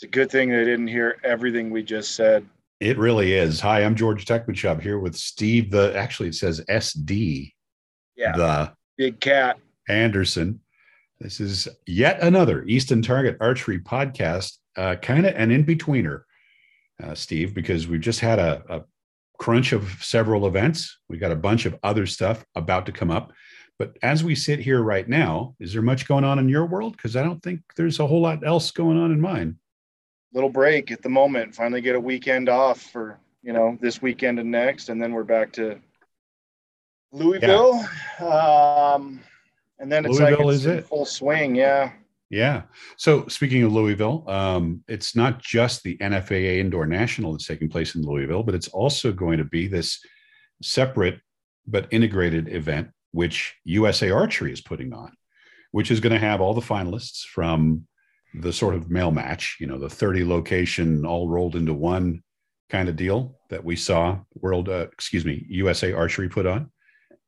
It's a good thing they didn't hear everything we just said. It really is. Hi, I'm George Tekmitchov here with Steve. The actually it says SD. Yeah. The Big cat. Anderson. This is yet another Easton Target Archery podcast, uh, kind of an in betweener, uh, Steve, because we've just had a, a crunch of several events. We got a bunch of other stuff about to come up. But as we sit here right now, is there much going on in your world? Because I don't think there's a whole lot else going on in mine. Little break at the moment. Finally get a weekend off for, you know, this weekend and next. And then we're back to Louisville. Um, and then it's Louisville like it's is in it? full swing. Yeah. Yeah. So speaking of Louisville, um, it's not just the NFAA Indoor National that's taking place in Louisville, but it's also going to be this separate but integrated event which USA Archery is putting on, which is going to have all the finalists from the sort of male match, you know, the 30 location all rolled into one kind of deal that we saw World, uh, excuse me, USA Archery put on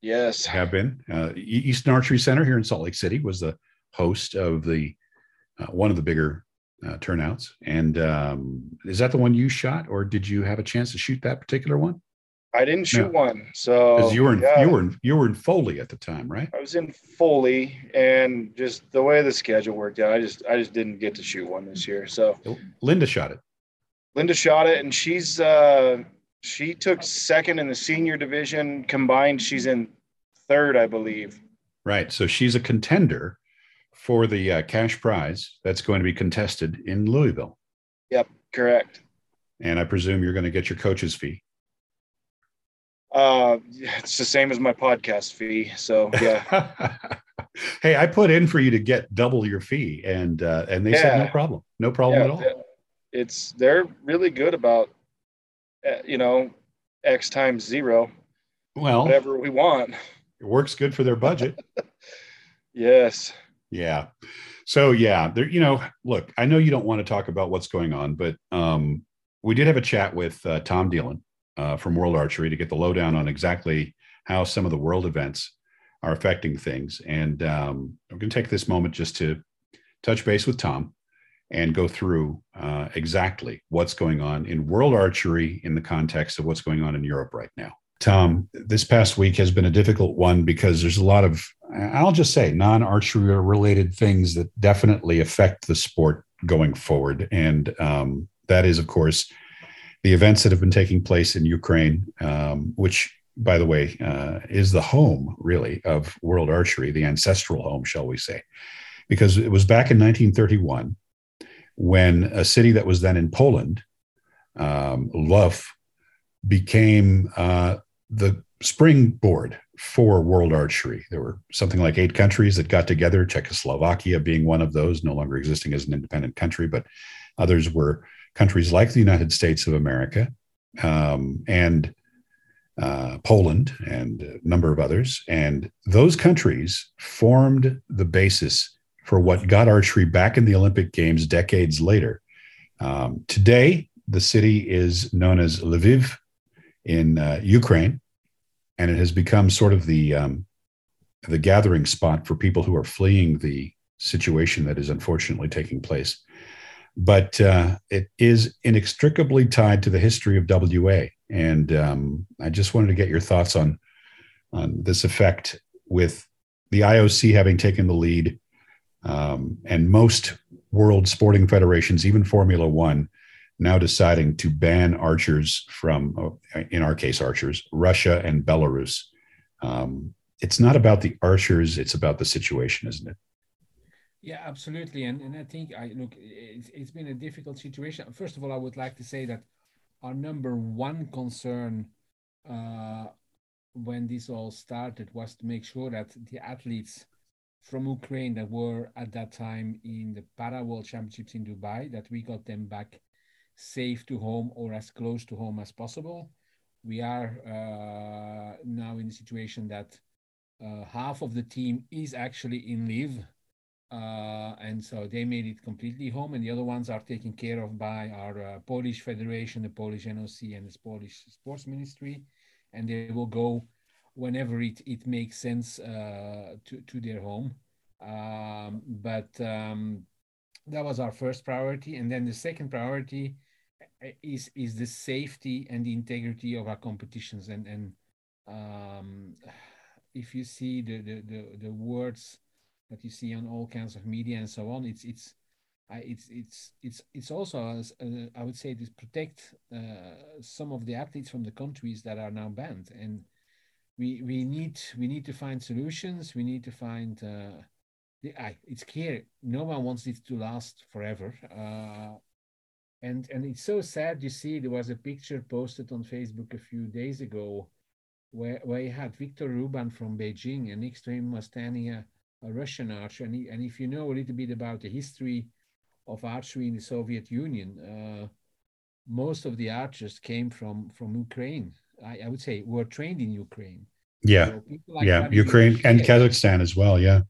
Yes. have been. Uh, Easton Archery Center here in Salt Lake City was the host of the uh, one of the bigger uh, turnouts. And um, is that the one you shot, or did you have a chance to shoot that particular one? I didn't shoot No. one. So Because you were in, yeah, you were in, you were in Foley at the time, right? I was in Foley and just the way the schedule worked out, I just I just didn't get to shoot one this year. So Linda shot it. Linda shot it and she's uh she took second in the senior division combined. She's in third, I believe. Right. So she's a contender for the uh, cash prize that's going to be contested in Louisville. Yep, correct. And I presume you're going to get your coach's fee. Uh it's the same as my podcast fee. So yeah. hey, I put in for you to get double your fee, and uh, and they said no problem, no problem yeah, at all. It's they're really good about uh, you know X times zero, Well, whatever we want. it works good for their budget. Yes. yeah. So yeah, there. You know, look, I know you don't want to talk about what's going on, but um, we did have a chat with uh, Tom Dielen uh, from World Archery to get the lowdown on exactly how some of the world events are affecting things. And um, I'm going to take this moment just to touch base with Tom and go through uh, exactly what's going on in world archery in the context of what's going on in Europe right now. Tom, this past week has been a difficult one because there's a lot of, I'll just say, non archery related things that definitely affect the sport going forward. And um, that is, of course, the events that have been taking place in Ukraine, um, which, by the way, uh, is the home, really, of world archery, the ancestral home, shall we say. Because it was back in 1931 when a city that was then in Poland, um, became uh, the springboard for world archery. There were something like eight countries that got together, Czechoslovakia being one of those, no longer existing as an independent country, but others were countries like the United States of America um, and uh, Poland and a number of others. And those countries formed the basis for what got archery back in the Olympic Games decades later. Um, today, the city is known as Lviv in uh, Ukraine, and it has become sort of the um, the gathering spot for people who are fleeing the situation that is unfortunately taking place. But uh, it is inextricably tied to the history of WA, and um, I just wanted to get your thoughts on on this effect with the IOC having taken the lead, um, and most world sporting federations, even Formula One, now deciding to ban archers from, uh, in our case, archers, Russia and Belarus. Um, it's not about the archers; it's about the situation, isn't it? Yeah, absolutely. And and I think I look, it's, it's been a difficult situation. First of all, I would like to say that our number one concern uh, when this all started was to make sure that the athletes from Ukraine that were at that time in the Para World Championships in Dubai, that we got them back safe to home or as close to home as possible. We are uh, now in a situation that uh, half of the team is actually in Lviv, uh, and so they made it completely home, and the other ones are taken care of by our uh, Polish Federation, the Polish NOC, and the Polish Sports Ministry, and they will go whenever it, it makes sense uh, to, to their home. Um, but um, that was our first priority, and then the second priority uh, is is the safety and the integrity of our competitions. And and um, if you see the, the the the words that you see on all kinds of media and so on, it's it's it's it's it's it's also uh, I would say to protect uh, some of the athletes from the countries that are now banned, and we we need we need to find solutions. We need to find. Uh, the, I, it's clear no one wants it to last forever, uh, and and it's so sad. You see, there was a picture posted on Facebook a few days ago, where where you had Victor Ruban from Beijing, and next to him was standing a Russian archer, and if you know a little bit about the history of archery in the Soviet Union. Uh, most of the archers came from from Ukraine. I, I would say were trained in Ukraine. Yeah, so like yeah, Vladimir Ukraine Sheev, and Kazakhstan as well. Yeah,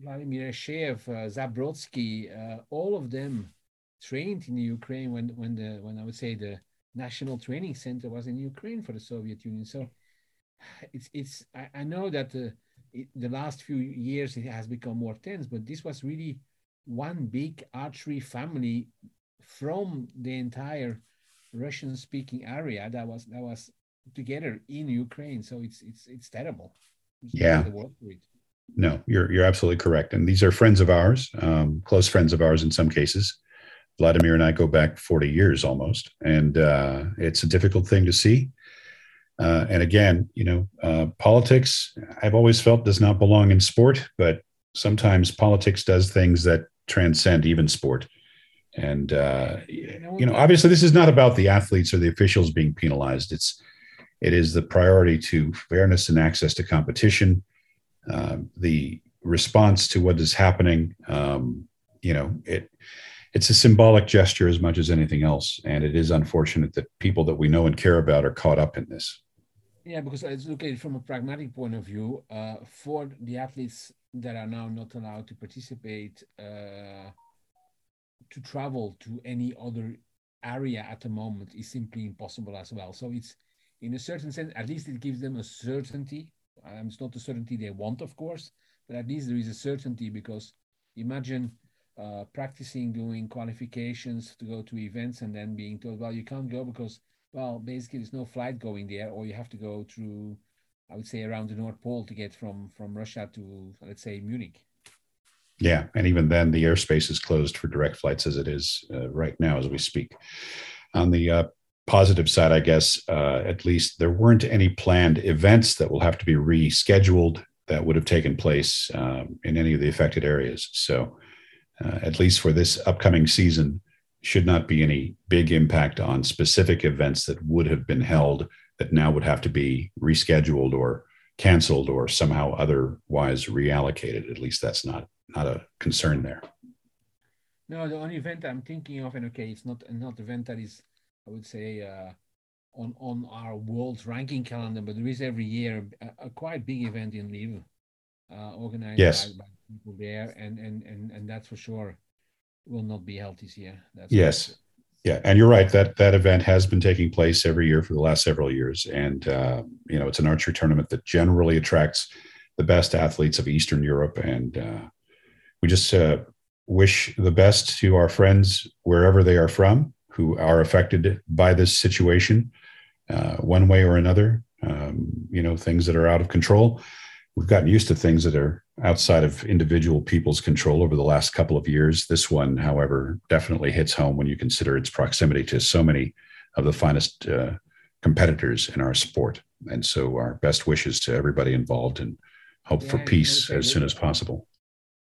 Vladimir Sheev, uh, Zabrodsky, uh, all of them trained in the Ukraine when when the when I would say the national training center was in Ukraine for the Soviet Union. So it's it's I, I know that the it, the last few years it has become more tense, but this was really one big archery family from the entire Russian speaking area that was that was together in Ukraine. So it's it's it's terrible. It's yeah. No, you're you're absolutely correct. And these are friends of ours, um, close friends of ours in some cases. Vladimir and I go back 40 years almost, and uh, it's a difficult thing to see. Uh, and again, you know, uh, politics, I've always felt does not belong in sport, but sometimes politics does things that transcend even sport. And uh, you know, obviously, this is not about the athletes or the officials being penalized. It's it is the priority to fairness and access to competition, uh, the response to what is happening. Um, you know, it it's a symbolic gesture as much as anything else, and it is unfortunate that people that we know and care about are caught up in this. Yeah, because let's look at it from a pragmatic point of view. Uh, for the athletes that are now not allowed to participate uh, to travel to any other area at the moment is simply impossible as well. So it's in a certain sense, at least it gives them a certainty. Um, it's not the certainty they want, of course, but at least there is a certainty because imagine uh, practicing doing qualifications to go to events and then being told, well, you can't go because, well, basically there's no flight going there, or you have to go through I would say around the North Pole to get from from Russia to let's say Munich. Yeah, and even then, the airspace is closed for direct flights as it is uh, right now as we speak. On the uh, positive side, I guess uh, at least there weren't any planned events that will have to be rescheduled that would have taken place um, in any of the affected areas. So, uh, at least for this upcoming season, should not be any big impact on specific events that would have been held that now would have to be rescheduled or canceled or somehow otherwise reallocated. At least that's not not a concern there. No, the only event I'm thinking of, and okay, it's not not an event that is, I would say, uh, on on our world ranking calendar, but there is every year a, a quite big event in Lille, uh, organized yes. by, by, people there, and and and and that's for sure will not be held this year. That's yes. Yeah, and you're right that that event has been taking place every year for the last several years, and uh, you know it's an archery tournament that generally attracts the best athletes of Eastern Europe, and uh, we just uh, wish the best to our friends wherever they are from who are affected by this situation, uh, one way or another. Um, you know, things that are out of control. We've gotten used to things that are outside of individual people's control over the last couple of years. This one, however, definitely hits home when you consider its proximity to so many of the finest uh, competitors in our sport. And so, our best wishes to everybody involved and hope yeah, for peace as soon as possible.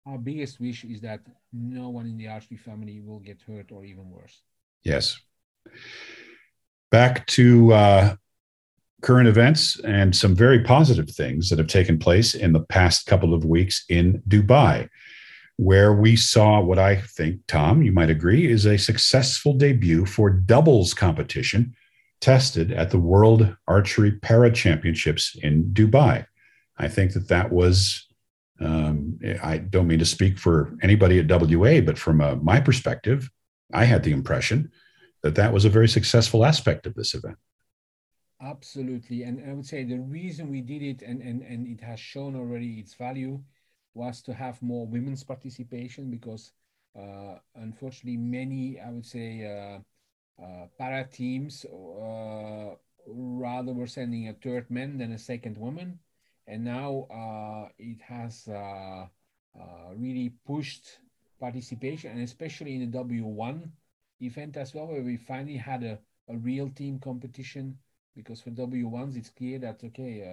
Our biggest wish is that no one in the archery family will get hurt or even worse. Yes. Back to uh, current events and some very positive things that have taken place in the past couple of weeks in Dubai, where we saw what I think, Tom, you might agree, is a successful debut for doubles competition tested at the World Archery Para Championships in Dubai. I think that that was, um, I don't mean to speak for anybody at WA, but from a, my perspective, I had the impression that that was a very successful aspect of this event. Absolutely. And I would say the reason we did it and, and, and it has shown already its value was to have more women's participation because uh, unfortunately, many, I would say, uh, uh, para teams uh, rather were sending a third man than a second woman. And now uh, it has uh, really pushed participation, and especially in the W1 event as well, where we finally had a, a real team competition. Because for W1s, it's clear that, okay,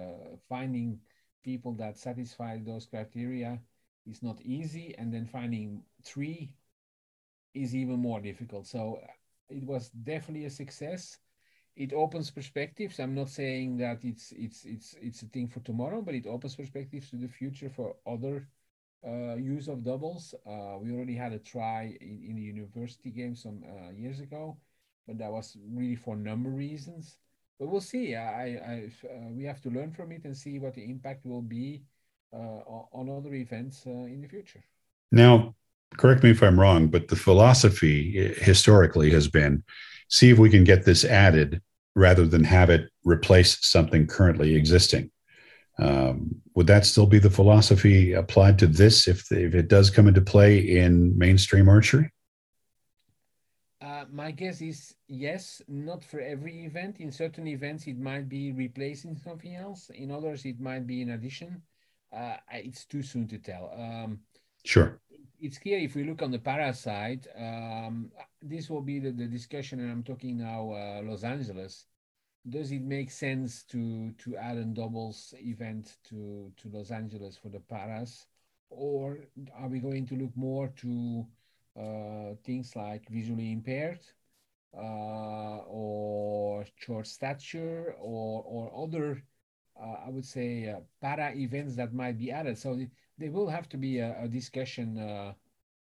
finding people that satisfy those criteria is not easy, and then finding three is even more difficult. So it was definitely a success. It opens perspectives. I'm not saying that it's it's it's it's a thing for tomorrow, but it opens perspectives to the future for other uh, use of doubles. Uh, we already had a try in, in the university game some uh, years ago, but that was really for number reasons. But we'll see. I, I uh, we have to learn from it and see what the impact will be uh, on other events uh, in the future. Now, correct me if I'm wrong, but the philosophy historically has been see if we can get this added rather than have it replace something currently existing. Um, would that still be the philosophy applied to this if, if it does come into play in mainstream archery? My guess is yes, not for every event. In certain events, it might be replacing something else. In others, it might be in addition uh, it's too soon to tell. Um, sure. It's clear if we look on the para side, um, this will be the, the, discussion, and I'm talking now uh, Los Angeles. Does it make sense to to add a doubles event to to Los Angeles for the paras, or are we going to look more to things like visually impaired, uh, or short stature, or or other uh, I would say, uh, para events that might be added. So there will have to be a, a discussion uh,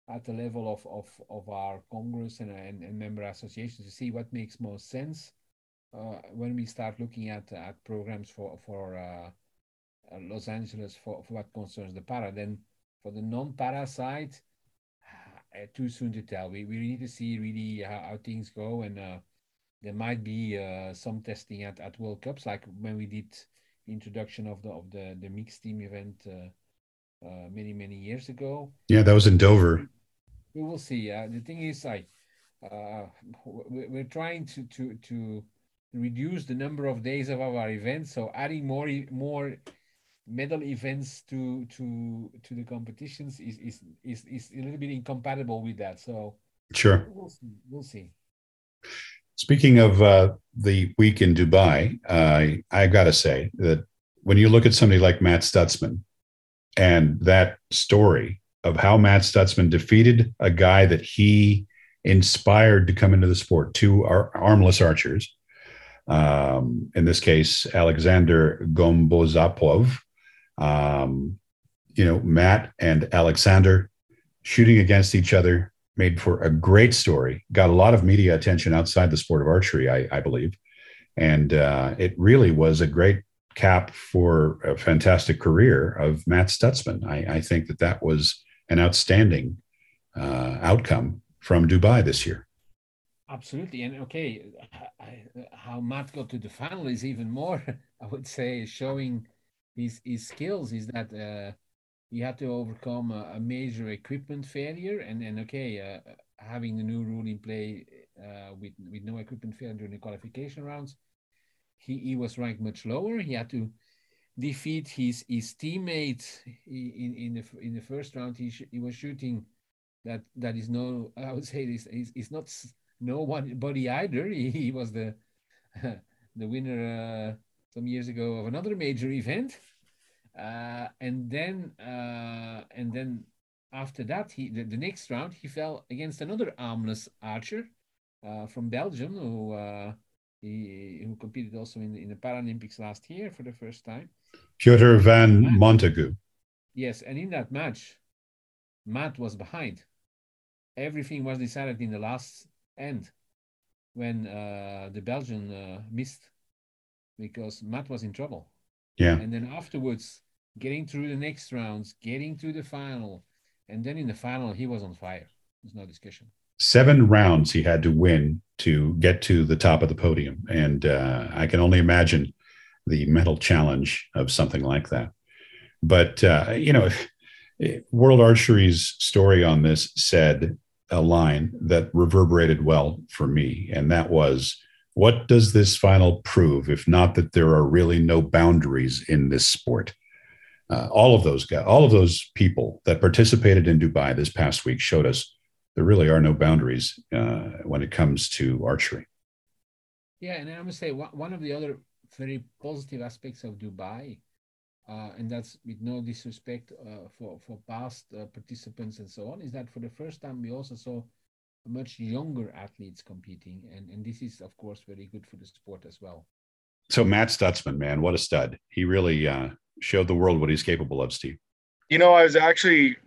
at the level of, of, of our Congress and, and, and, member associations to see what makes most sense uh, when we start looking at, at programs for, for uh, uh, Los Angeles for, for what concerns the para. Then for the non-para side, too soon to tell. We, we need to see really how, how things go and there might be some testing at, at World Cups, like when we did introduction of the of the the mixed team event uh, uh, many many years ago. Yeah, that was in Dover. We will see. Uh, the thing is, I uh, we're trying to to to reduce the number of days of our events. So adding more more medal events to to to the competitions is is is, is a little bit incompatible with that. So sure, we'll see. We'll see. Speaking of uh, the week in Dubai, uh, I got to say that when you look at somebody like Matt Stutzman and that story of how Matt Stutzman defeated a guy that he inspired to come into the sport, two ar- armless archers, um, in this case, Alexander Gombozapov. Um, you know, Matt and Alexander shooting against each other, made for a great story, got a lot of media attention outside the sport of archery, I, I believe. And uh, it really was a great cap for a fantastic career of Matt Stutzman. I, I think that that was an outstanding uh, outcome from Dubai this year. Absolutely. And okay, how Matt got to the final is even more, I would say, showing his, his skills is that uh, you had to overcome a, a major equipment failure and and okay uh, having the new rule in play uh, with with no equipment failure during the qualification rounds he, he was ranked much lower. He had to defeat his his teammate in in the in the first round. He, he was shooting that that is no i would say this is, is not no one body either. He, he was the the winner uh, some years ago of another major event uh, and then uh, and then after that, he the, the, next round he fell against another armless archer uh, from Belgium who uh, he who competed also in the, in the Paralympics last year for the first time. Piotr van Montagu. Yes, and in that match, Matt was behind. Everything was decided in the last end when uh, the Belgian uh, missed because Matt was in trouble. Yeah. And then afterwards, getting through the next rounds, getting to the final, and then in the final he was on fire. There's no discussion. Seven rounds he had to win to get to the top of the podium, and uh, I can only imagine the mental challenge of something like that. But uh, you know, World Archery's story on this said a line that reverberated well for me, and that was, "What does this final prove, if not that there are really no boundaries in this sport?" Uh, all of those guys, all of those people that participated in Dubai this past week showed us there really are no boundaries uh, when it comes to archery. Yeah, and I must say one of the other very positive aspects of Dubai uh, and that's with no disrespect uh, for for past uh, participants and so on, is that for the first time we also saw much younger athletes competing, and and this is of course very good for the sport as well. So Matt Stutzman, man, what a stud! He really uh, showed the world what he's capable of, Steve. You know, I was actually,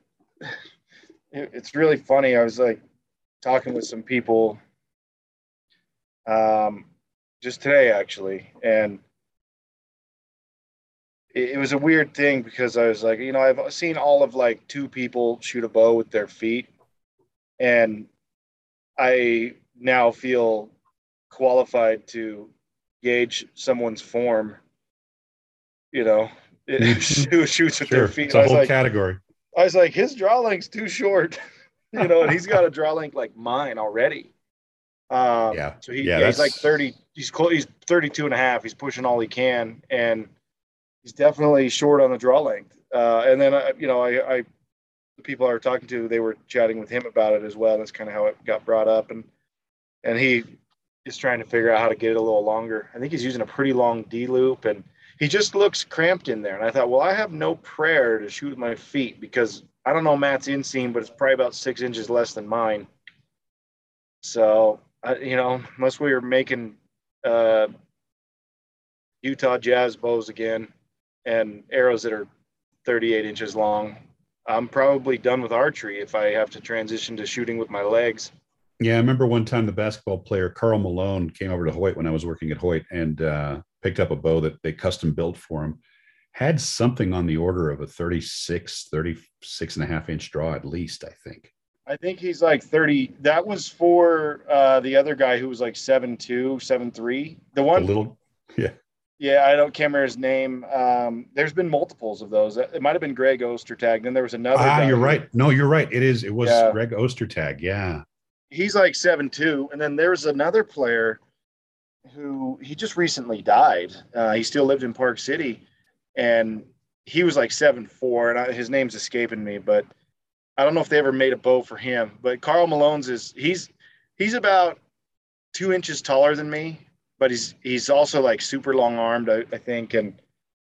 it's really funny. I was like talking with some people um, just today actually, and it, it was a weird thing because I was like, you know, I've seen all of like two people shoot a bow with their feet, and I now feel qualified to gauge someone's form. You know, who shoots with sure. their feet. It's a whole like, category. I was like, his draw length's too short. you know, and he's got a draw length like mine already. Um, yeah. So he, yeah, yeah he's like 30, he's close, he's 32 and a half. He's pushing all he can. And he's definitely short on the draw length. Uh, and then, uh, you know, I, I, the people I were talking to, they were chatting with him about it as well. That's kind of how it got brought up. And, and he is trying to figure out how to get it a little longer. I think he's using a pretty long D loop and he just looks cramped in there. And I thought, well, I have no prayer to shoot my feet because I don't know Matt's inseam, but it's probably about six inches less than mine. So, I, you know, unless we were making uh, Utah Jazz bows again, and arrows that are 38 inches long. I'm probably done with archery if I have to transition to shooting with my legs. Yeah, I remember one time the basketball player Karl Malone came over to Hoyt when I was working at Hoyt and uh, picked up a bow that they custom built for him. Had something on the order of a 36, 36 and a half inch draw at least, I think. I think he's like 30. That was for uh, the other guy who was like 7'2, 7'3. The one the little, yeah. Yeah, I don't remember his name. Um, there's been multiples of those. It might have been Greg Ostertag. Then there was another. Ah, you're right. No, you're right. It is. It was Yeah. Greg Ostertag. Yeah. He's like seven two, and then there's another player who he just recently died. Uh, he still lived in Park City, and he was like seven four, and I, his name's escaping me, but I don't know if they ever made a bow for him. But Karl Malone's is he's he's about two inches taller than me, but he's he's also like super long armed, I, I think, and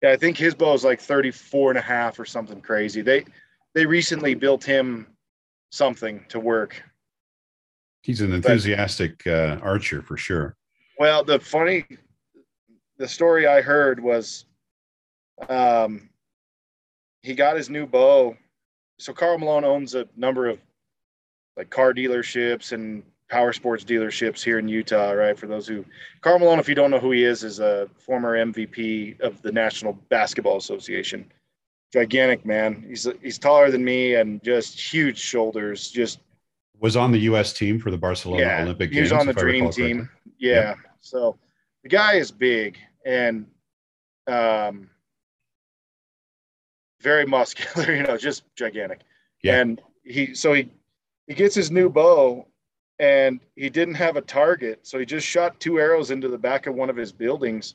yeah, I think his bow is like 34 and a half or something crazy. They they recently built him something to work. He's an enthusiastic uh, archer for sure. Well, the funny, the story I heard was, um, he got his new bow. So Karl Malone owns a number of like car dealerships and power sports dealerships here in Utah, right? For those who, Karl Malone, if you don't know who he is, is a former MVP of the National Basketball Association. Gigantic man. He's he's taller than me and just huge shoulders. Just Was on the U.S. team for the Barcelona yeah, Olympic he was on the dream team. correctly. Yeah. So the guy is big and um, very muscular, you know, just gigantic. Yeah. And he, so he, he gets his new bow and he didn't have a target. So he just shot two arrows into the back of one of his buildings,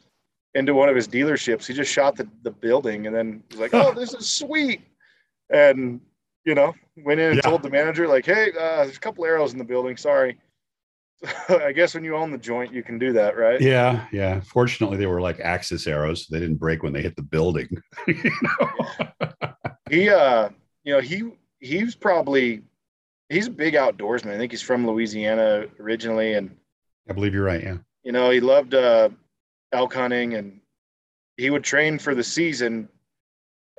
into one of his dealerships. He just shot the, the building and then he's like, oh, this is sweet. And, you know, went in and Yeah. told the manager, like, hey, uh, there's a couple arrows in the building. Sorry. I guess when you own the joint, you can do that, right? Yeah, yeah. Fortunately, they were like Axis arrows. They didn't break when they hit the building. you know? He, uh, you know, he he's probably he's a big outdoorsman. I think he's from Louisiana originally, and I believe you're right. Yeah. you know, he loved uh, elk hunting, and he would train for the season.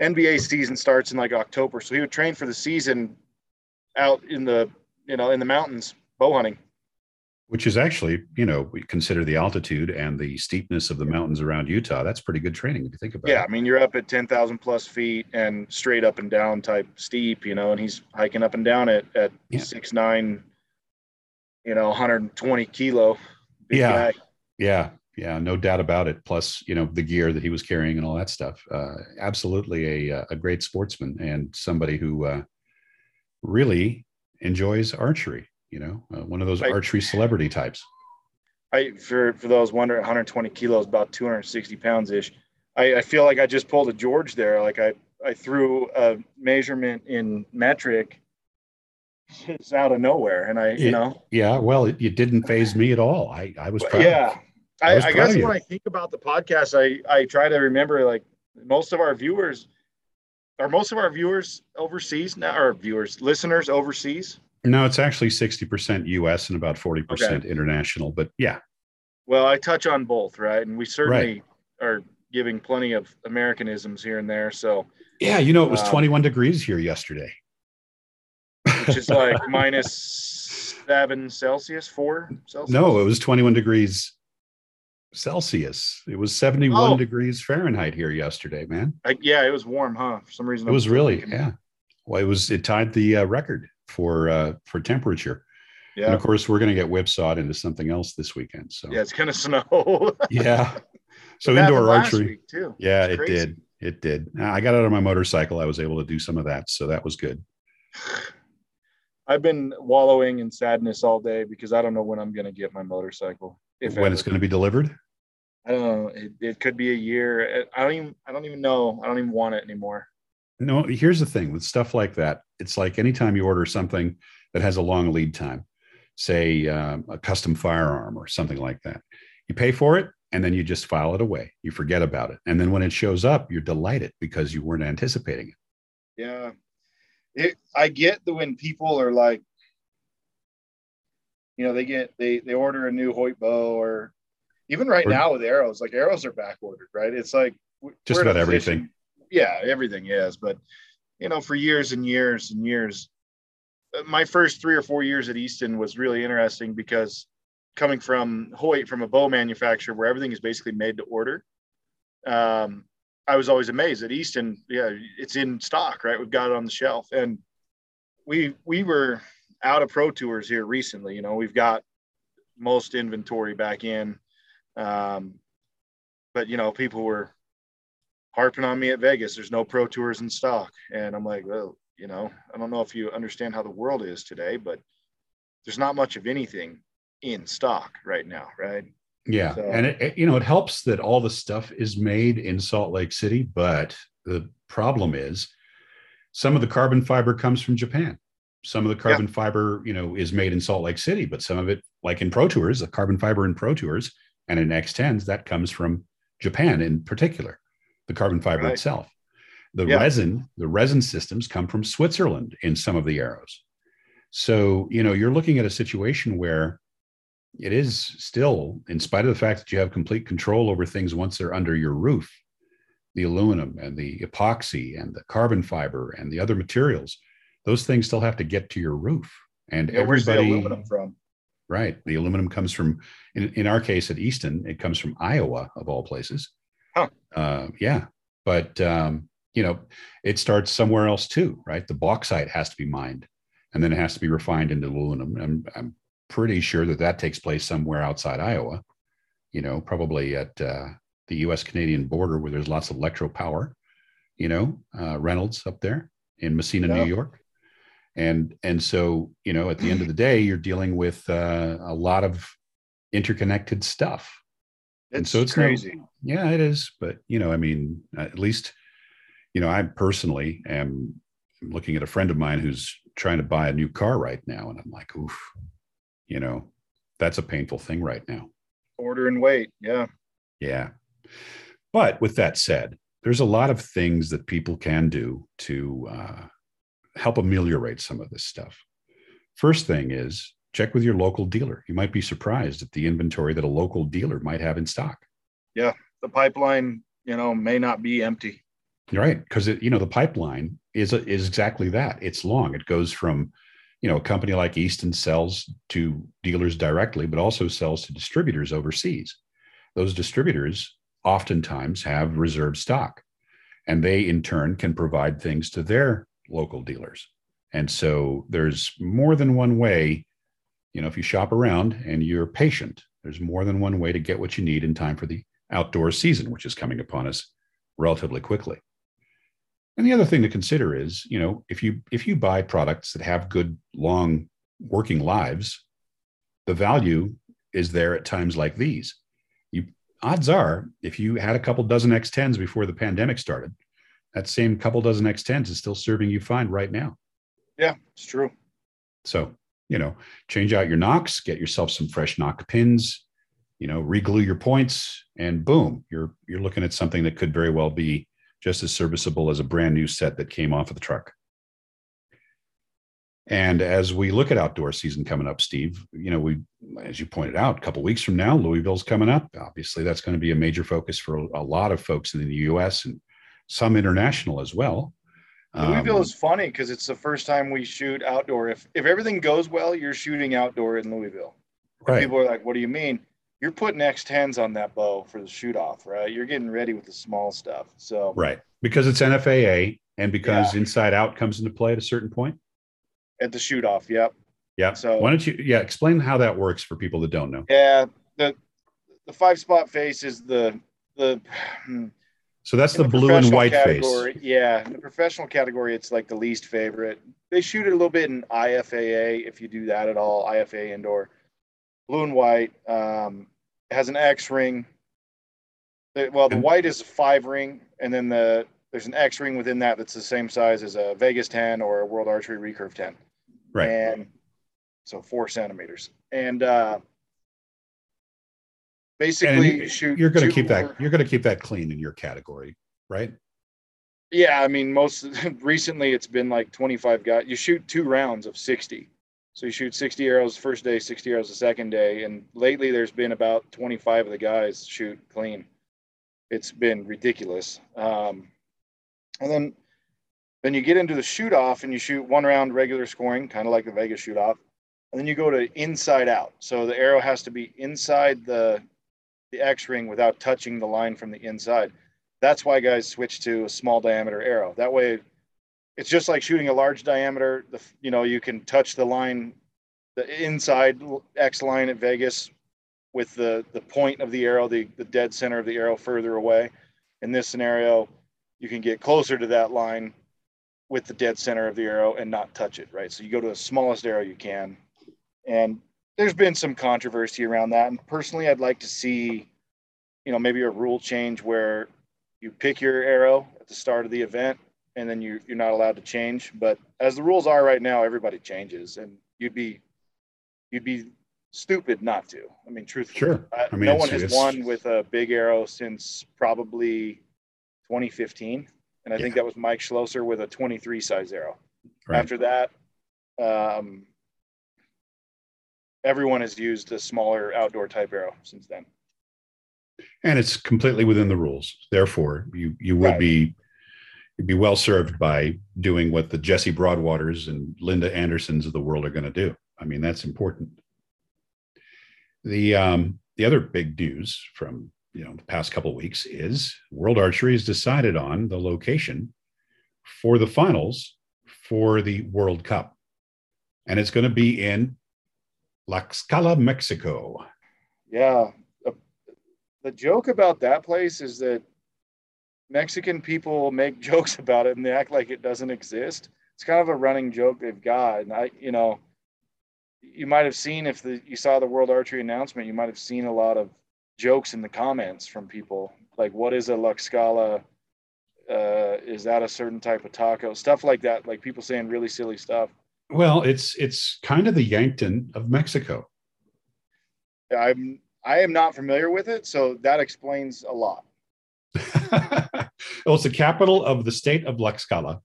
NBA season starts in like October, so he would train for the season out in the you know in the mountains bow hunting. Which is actually, you know, we consider the altitude and the steepness of the mountains around Utah. That's pretty good training if you think about Yeah, I mean, you're up at 10,000 plus feet and straight up and down type steep, you know, and he's hiking up and down it at Yeah. six nine, you know, 120 kilo. Yeah. guy. Yeah, yeah, no doubt about it. Plus, you know, the gear that he was carrying and all that stuff. Uh, absolutely a uh, a great sportsman and somebody who uh, really enjoys archery. You know, uh, one of those Right. archery celebrity types. I for for those wondering, 120 kilos, about 260 pounds ish. I, I feel like I just pulled a George there. Like I I threw a measurement in metric just out of nowhere, and I you Yeah. know Yeah, well, it, it didn't faze me at all. I I was proud. yeah. I I, I guess when I think about the podcast, I I try to remember like most of our viewers are most of our viewers overseas now, or viewers listeners overseas. No, it's actually sixty percent U.S. and about forty percent international. But yeah, Well, I touch on both, right? And we certainly are giving plenty of Americanisms here and there. So yeah, you know, it was Um, twenty-one degrees here yesterday. which is like minus seven Celsius, four Celsius. No, it was 21 degrees Celsius. It was 71 Oh. degrees Fahrenheit here yesterday, man. I, yeah, it was warm, huh? For some reason, It I was really, thinking- yeah. Well, it was, it tied the uh, record for, uh, for temperature. And yeah, of course, we're going to get whipsawed into something else this weekend. So, yeah. It's gonna snow. yeah. So It indoor archery. too. Yeah, it did. It did. I got out on my motorcycle. I was able to do some of that. So that was good. I've been wallowing in sadness all day because I don't know when I'm gonna get my motorcycle. If when ever. it's going to be delivered. I don't know. It, it could be a year. I don't even. I don't even know. I don't even want it anymore. No, here's the thing with stuff like that. It's like anytime you order something that has a long lead time, say um, a custom firearm or something like that, you pay for it and then you just file it away. You forget about it. And then when it shows up, you're delighted because you weren't anticipating it. Yeah. It, I get the when people are like, you know, they get they they order a new Hoyt bow or even right Or- now with arrows, like arrows are back ordered, right? It's like Just about position- everything. Yeah, everything is, but you know, for years and years and years, uh, my first three or four years at Easton was really interesting because coming from Hoyt, from a bow manufacturer where everything is basically made to order, um, I was always amazed at Easton. Yeah, it's in stock, right? We've got it on the shelf, and we we were out of Pro Tours here recently. You know, we've got most inventory back in, um, but you know, people were harping on me at Vegas. There's no Pro Tours in stock, and I'm like, well, you know, I don't know if you understand how the world is today, but there's not much of anything in stock right now, right? Yeah. So- And it, it- you know, it helps that all the stuff is made in Salt Lake City, but the problem is some of the carbon fiber comes from Japan. Some of the carbon fiber, you know, is made in Salt Lake City, but some of it, like in Pro Tours, the carbon fiber in Pro Tours and in X10s, that comes from Japan in particular, the carbon fiber Right. itself. The Yeah. resin, the resin systems come from Switzerland in some of the arrows. So, you know, you're looking at a situation where it is still, in spite of the fact that you have complete control over things once they're under your roof, the aluminum and the epoxy and the carbon fiber and the other materials, those things still have to get to your roof. And Yeah, where's the everybody, aluminum from? right? The aluminum comes from, in, in our case at Easton, it comes from Iowa, of all places. Uh, yeah. But, um, you know, it starts somewhere else too, right? The bauxite has to be mined and then it has to be refined into aluminum. I'm, I'm pretty sure that that takes place somewhere outside Iowa, you know, probably at uh, the US Canadian border where there's lots of electro power, you know, uh, Reynolds up there in Massena, Yeah. New York. And, and so, you know, at the end of the day, you're dealing with uh, a lot of interconnected stuff. And It's so it's crazy. Yeah, it is. But, you know, I mean, at least, you know, I personally am looking at a friend of mine who's trying to buy a new car right now. And I'm like, oof, you know, that's a painful thing right now. Order and wait. Yeah. Yeah. But with that said, there's a lot of things that people can do to uh, help ameliorate some of this stuff. First thing is check with your local dealer. You might be surprised at the inventory that a local dealer might have in stock. Yeah, the pipeline, you know, may not be empty. Right, because you know the pipeline is is exactly that. It's long. It goes from, you know, a company like Easton sells to dealers directly, but also sells to distributors overseas. Those distributors oftentimes have reserve stock, and they in turn can provide things to their local dealers. And so there's more than one way. You know, if you shop around and you're patient, there's more than one way to get what you need in time for the outdoor season, which is coming upon us relatively quickly. And the other thing to consider is, you know, if you if you buy products that have good long working lives, the value is there at times like these. You odds are, if you had a couple dozen X10s before the pandemic started, that same couple dozen X10s is still serving you fine right now. Yeah, it's true. So, you know, change out your nocks, get yourself some fresh nock pins, you know, reglue your points, and boom, you're you're looking at something that could very well be just as serviceable as a brand new set that came off of the truck. And as we look at outdoor season coming up, Steve, you know, we, as you pointed out, a couple weeks from now, Louisville's coming up. Obviously, that's going to be a major focus for a lot of folks in the U.S. and some international as well. Louisville um, is funny because it's the first time we shoot outdoor. If if everything goes well, you're shooting outdoor in Louisville. Right. People are like, "What do you mean?" You're putting X10s on that bow for the shoot off, right? You're getting ready with the small stuff. So right because it's NFAA and because yeah. inside out comes into play at a certain point at the shoot off. Yep. Yeah. So why don't you yeah explain how that works for people that don't know? Yeah, the the five spot face is the the so that's the, the blue and white category, face. Yeah, in the professional category, it's like the least favorite. They shoot it a little bit in IFAA if you do that at all. IFA indoor, blue and white um, has an X ring. Well, the white is a five ring, and then the there's an X ring within that that's the same size as a Vegas 10 or a World Archery Recurve 10. Right. And so four centimeters. And uh, basically, and shoot. You're going to keep that. You're going to keep that clean in your category, right? Yeah, I mean, most recently it's been like 25 guys. You shoot two rounds of 60. So you shoot 60 arrows first day, 60 arrows the second day, and lately there's been about 25 of the guys shoot clean. It's been ridiculous. Um, and then then you get into the shoot off and you shoot one round regular scoring, kind of like the Vegas shoot off. And then you go to inside out. So the arrow has to be inside the the X ring without touching the line from the inside. That's why guys switch to a small diameter arrow. That way it's just like shooting a large diameter. The you know, you can touch the line the inside X line at Vegas with the the point of the arrow, the, the dead center of the arrow further away. In this scenario, you can get closer to that line with the dead center of the arrow and not touch it, right? So you go to the smallest arrow you can. And there's been some controversy around that. And personally, I'd like to see, you know, maybe a rule change where you pick your arrow at the start of the event and then you, you're not allowed to change. But as the rules are right now, everybody changes and you'd be, you'd be stupid not to. I mean, truthfully, sure. I mean, no one has won with a big arrow since probably 2015, and I yeah. think that was Mike Schloesser with a 23 size arrow. Right. After that, um, everyone has used a smaller outdoor type arrow since then. And it's completely within the rules. Therefore, you you would right. be you'd be well served by doing what the Jesse Broadwaters and Linda Andersons of the world are going to do. I mean, that's important. The um, the other big news from you know the past couple of weeks is World Archery has decided on the location for the finals for the World Cup, and it's going to be in Tlaxcala, Mexico. Yeah, the, joke about that place is that Mexican people make jokes about it and they act like it doesn't exist. It's kind of a running joke they've got, and I, you know, you might have seen if the you saw the World Archery announcement, you might have seen a lot of jokes in the comments from people. Like what is a Tlaxcala uh, is that a certain type of taco? Stuff like that. Like people saying really silly stuff well it's it's kind of the yankton of mexico i'm i am not familiar with it so that explains a lot well it's the capital of the state of Tlaxcala.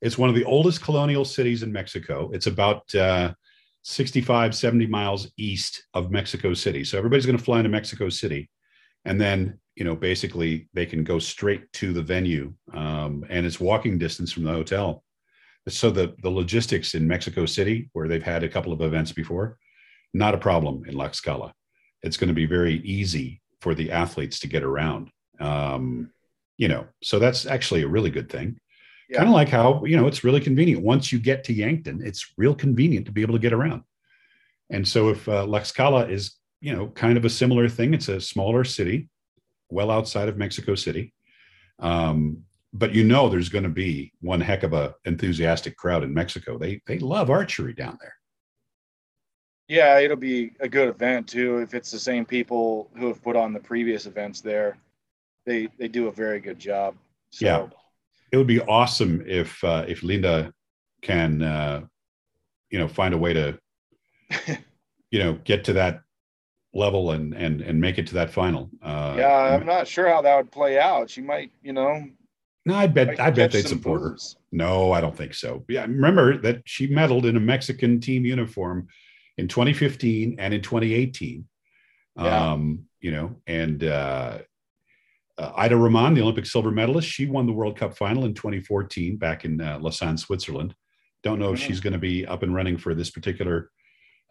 it's one of the oldest colonial cities in mexico it's about uh, 65, 70 miles east of Mexico City. So everybody's going to fly into Mexico City. And then, you know, basically they can go straight to the venue um, and it's walking distance from the hotel. So the, the logistics in Mexico City, where they've had a couple of events before, not a problem in Tlaxcala. It's going to be very easy for the athletes to get around. Um, you know, so that's actually a really good thing yeah. kind of like how you know it's really convenient once you get to yankton it's real convenient to be able to get around and so if uh, Tlaxcala is you know kind of a similar thing it's a smaller city well outside of mexico city um, but you know there's going to be one heck of a enthusiastic crowd in Mexico. They they love archery down there. Yeah, it'll be a good event too. If it's the same people who have put on the previous events there, they they do a very good job. So, yeah, it would be awesome if uh, if Linda can uh, you know find a way to you know get to that level and and and make it to that final. Uh, yeah, I'm not sure how that would play out. She might, you know. No, I bet I bet they'd support her. No, I don't think so. Yeah, remember that she medaled in a Mexican team uniform in 2015 and in 2018. Yeah. Um, you know, and uh, uh, Aida Roman, the Olympic silver medalist, she won the World Cup final in 2014 back in uh, Lausanne, Switzerland. Don't know if she's going to be up and running for this particular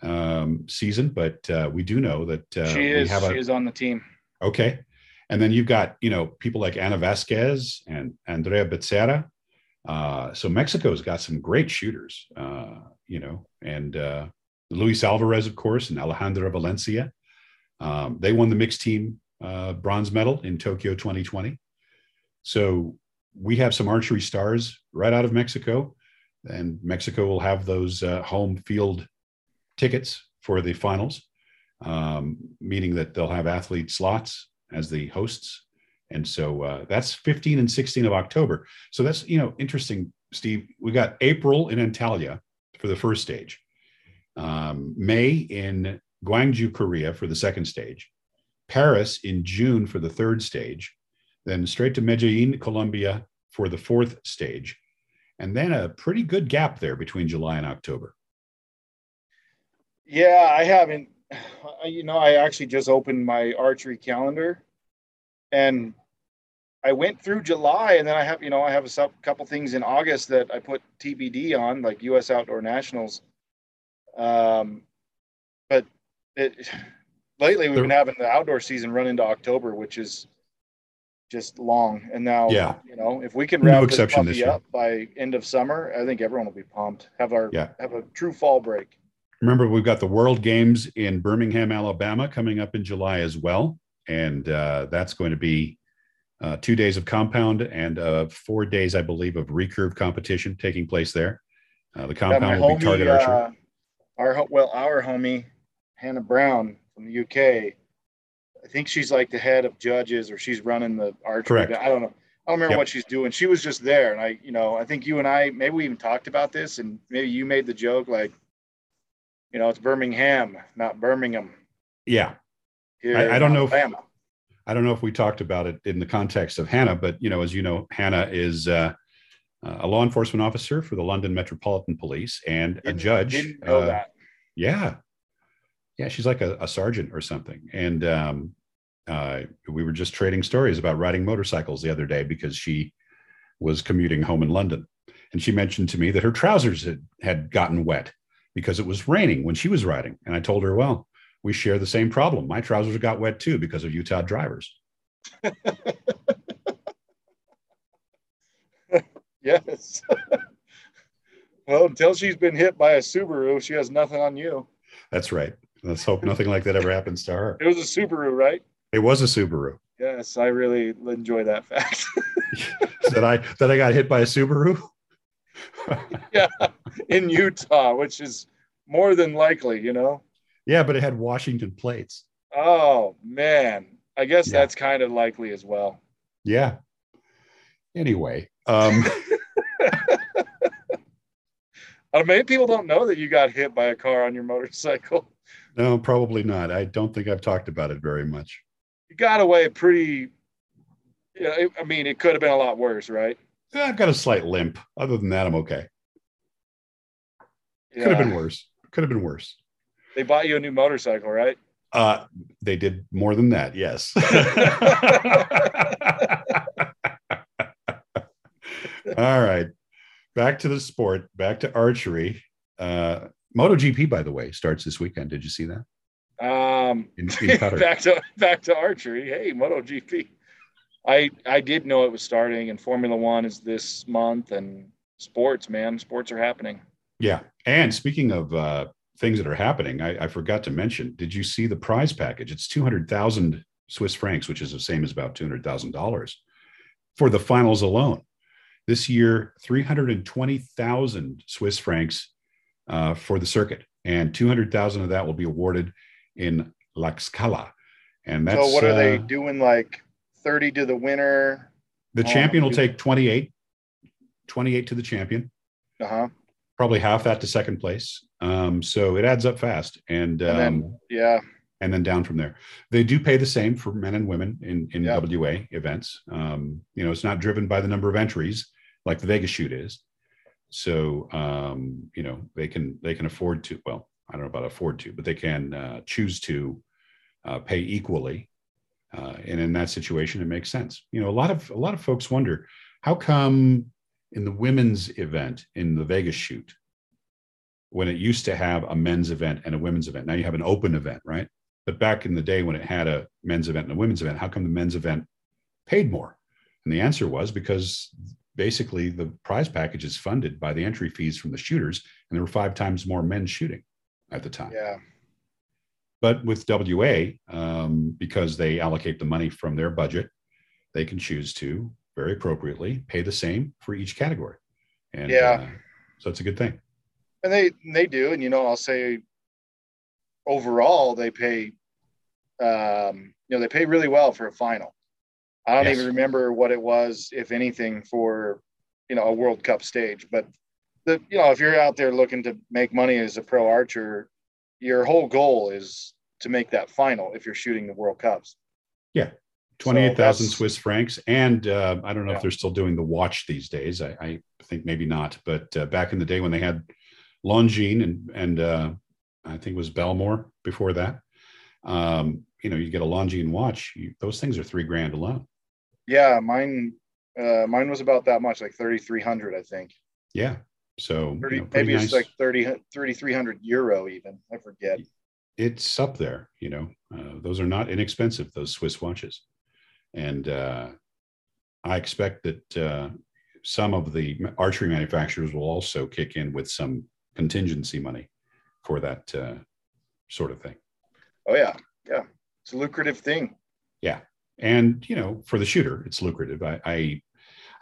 um, season, but uh, we do know that uh, she is. A, she is on the team. Okay, and then you've got you know people like Ana Vasquez and Andrea Becerra. Uh, so Mexico's got some great shooters, uh, you know, and uh, Luis Alvarez, of course, and Alejandra Valencia. Um, they won the mixed team uh, bronze medal in Tokyo 2020. So we have some archery stars right out of Mexico, and Mexico will have those uh, home field tickets for the finals, um, meaning that they'll have athlete slots as the hosts. And so uh, that's 15 and 16 of October. So that's, you know, interesting, Steve. We got April in Antalya for the first stage, um, May in Gwangju, Korea for the second stage, Paris in June for the third stage, then straight to Medellin, Colombia for the fourth stage, and then a pretty good gap there between July and October. Yeah, I haven't. You know, I actually just opened my archery calendar, and I went through July, and then I have, you know, I have a couple things in August that I put TBD on, like U.S. Outdoor Nationals. Um, but it, lately we've been having the outdoor season run into October, which is just long. And now, yeah, you know, if we can wrap no exception this, this up by end of summer, I think everyone will be pumped. Have our yeah. have a true fall break. Remember, we've got the World Games in Birmingham, Alabama, coming up in July as well, and uh, that's going to be uh, two days of compound and uh, four days, I believe, of recurve competition taking place there. Uh, the compound will homie, be target archery. Uh, our well, our homie Hannah Brown from the UK. I think she's like the head of judges, or she's running the archery. Correct. I don't know. I don't remember yep. what she's doing. She was just there, and I, you know, I think you and I maybe we even talked about this, and maybe you made the joke like, you know, it's Birmingham, not Birmingham. Yeah, I, I, don't know. If, I don't know if we talked about it in the context of Hannah, but you know, as you know, Hannah is uh, a law enforcement officer for the London Metropolitan Police and didn't, a judge. Didn't know uh, that. Yeah, yeah, she's like a, a sergeant or something. And um, uh, we were just trading stories about riding motorcycles the other day because she was commuting home in London. And she mentioned to me that her trousers had, had gotten wet because it was raining when she was riding. And I told her, well, we share the same problem. My trousers got wet too because of Utah drivers. yes. well, until she's been hit by a Subaru, she has nothing on you. That's right. Let's hope nothing like that ever happens to her. It was a Subaru, right? It was a Subaru. Yes, I really enjoy that fact. that I that I got hit by a Subaru. yeah, in Utah, which is more than likely, you know. Yeah, but it had Washington plates. Oh man, I guess yeah. that's kind of likely as well. Yeah. Anyway, um uh, many people don't know that you got hit by a car on your motorcycle. No, probably not. I don't think I've talked about it very much. You got away pretty. Yeah, I mean, it could have been a lot worse, right? Yeah, I've got a slight limp. Other than that, I'm okay. Yeah. Could have been worse. Could have been worse. They bought you a new motorcycle, right? Uh, they did more than that. Yes. All right. Back to the sport, back to archery. Uh, MotoGP, by the way, starts this weekend. Did you see that? Um, in, in back to back to archery. Hey, MotoGP. I I did know it was starting, and Formula One is this month, and sports, man, sports are happening. Yeah, and speaking of uh, things that are happening, I, I forgot to mention. Did you see the prize package? It's two hundred thousand Swiss francs, which is the same as about two hundred thousand dollars for the finals alone. this year 320,000 Swiss francs uh, for the circuit, and 200,000 of that will be awarded in Tlaxcala. And that's so what are they uh, doing? Like thirty to the winner. the Oh, champion will take 28, 28 to the champion, Uh huh. probably half that to second place. Um, so it adds up fast, and um, And then yeah, and then down from there. They do pay the same for men and women in in Yeah. WA events. Um, you know, it's not driven by the number of entries like the Vegas shoot is. So um, you know, they can they can afford to. Well, I don't know about afford to, but they can uh, choose to uh, pay equally. Uh, and in that situation, it makes sense. You know, a lot of a lot of folks wonder how come in the women's event in the Vegas shoot, when it used to have a men's event and a women's event, now you have an open event, right? But back in the day when it had a men's event and a women's event, how come the men's event paid more? And the answer was because basically the prize package is funded by the entry fees from the shooters, and there were five times more men shooting at the time. yeah, But with WA, um, because they allocate the money from their budget, they can choose to very appropriately pay the same for each category. And Yeah. uh, so it's a good thing. and they they do, and you know, I'll say overall they pay, um, you know, they pay really well for a final. I don't Yes. even remember what it was, if anything, for you know a World Cup stage. But the you know if you're out there looking to make money as a pro archer, your whole goal is to make that final if you're shooting the World Cups. Yeah. 28,000 that's- Swiss francs. And uh, I don't know Yeah. if they're still doing the watch these days. I, I think maybe not. But uh, back in the day when they had Longines and, and uh, I think it was Belmore before that, um, you know, you get a Longines watch, you, those things are three grand alone. Yeah, mine uh, mine was about that much, like thirty three hundred, I think. Yeah. So you know, maybe nice. it's like 30, 3,300 euro even. I forget. it's up there. You know, uh, those are not inexpensive. Those Swiss watches, and uh, I expect that uh, some of the archery manufacturers will also kick in with some contingency money for that uh, sort of thing. Oh yeah, yeah. It's a lucrative thing. Yeah. And you know, for the shooter, it's lucrative. I, I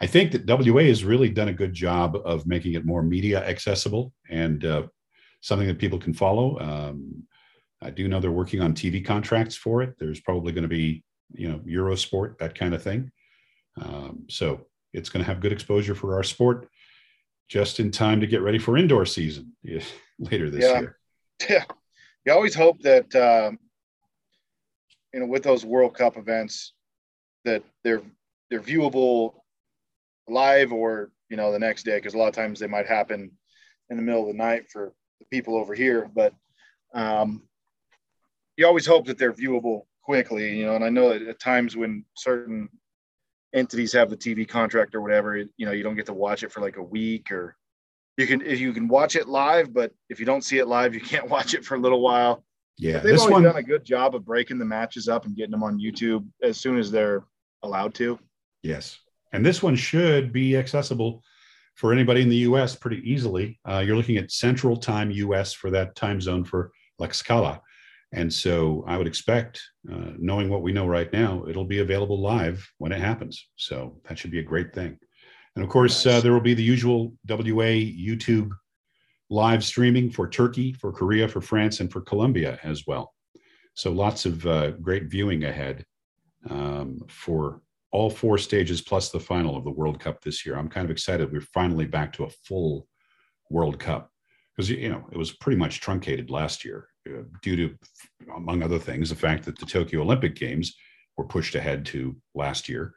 I think that WA has really done a good job of making it more media accessible and uh, something that people can follow. Um, I do know they're working on TV contracts for it. There's probably going to be, you know, Eurosport, that kind of thing. Um, so it's going to have good exposure for our sport just in time to get ready for indoor season later this Yeah. year. Yeah. You always hope that um, you know with those World Cup events that they're they're viewable live or you know the next day because a lot of times they might happen in the middle of the night for the people over here. But um, you always hope that they're viewable quickly, you know. And I know that at times when certain entities have the TV contract or whatever, you know, you don't get to watch it for like a week or you can if you can watch it live, but if you don't see it live, you can't watch it for a little while. Yeah, But they've this one. done a good job of breaking the matches up and getting them on YouTube as soon as they're allowed to. Yes. And this one should be accessible for anybody in the US pretty easily. Uh, you're looking at Central Time US for that time zone for Tlaxcala. And so I would expect, uh, knowing what we know right now, it'll be available live when it happens. So that should be a great thing. And of course, uh, there will be the usual WA YouTube live streaming for Turkey, for Korea, for France, and for Colombia as well. So lots of uh, great viewing ahead um, for all four stages plus the final of the World Cup this year. I'm kind of excited. We're finally back to a full World Cup because you know it was pretty much truncated last year uh, due to, among other things, the fact that the Tokyo Olympic Games were pushed ahead to last year.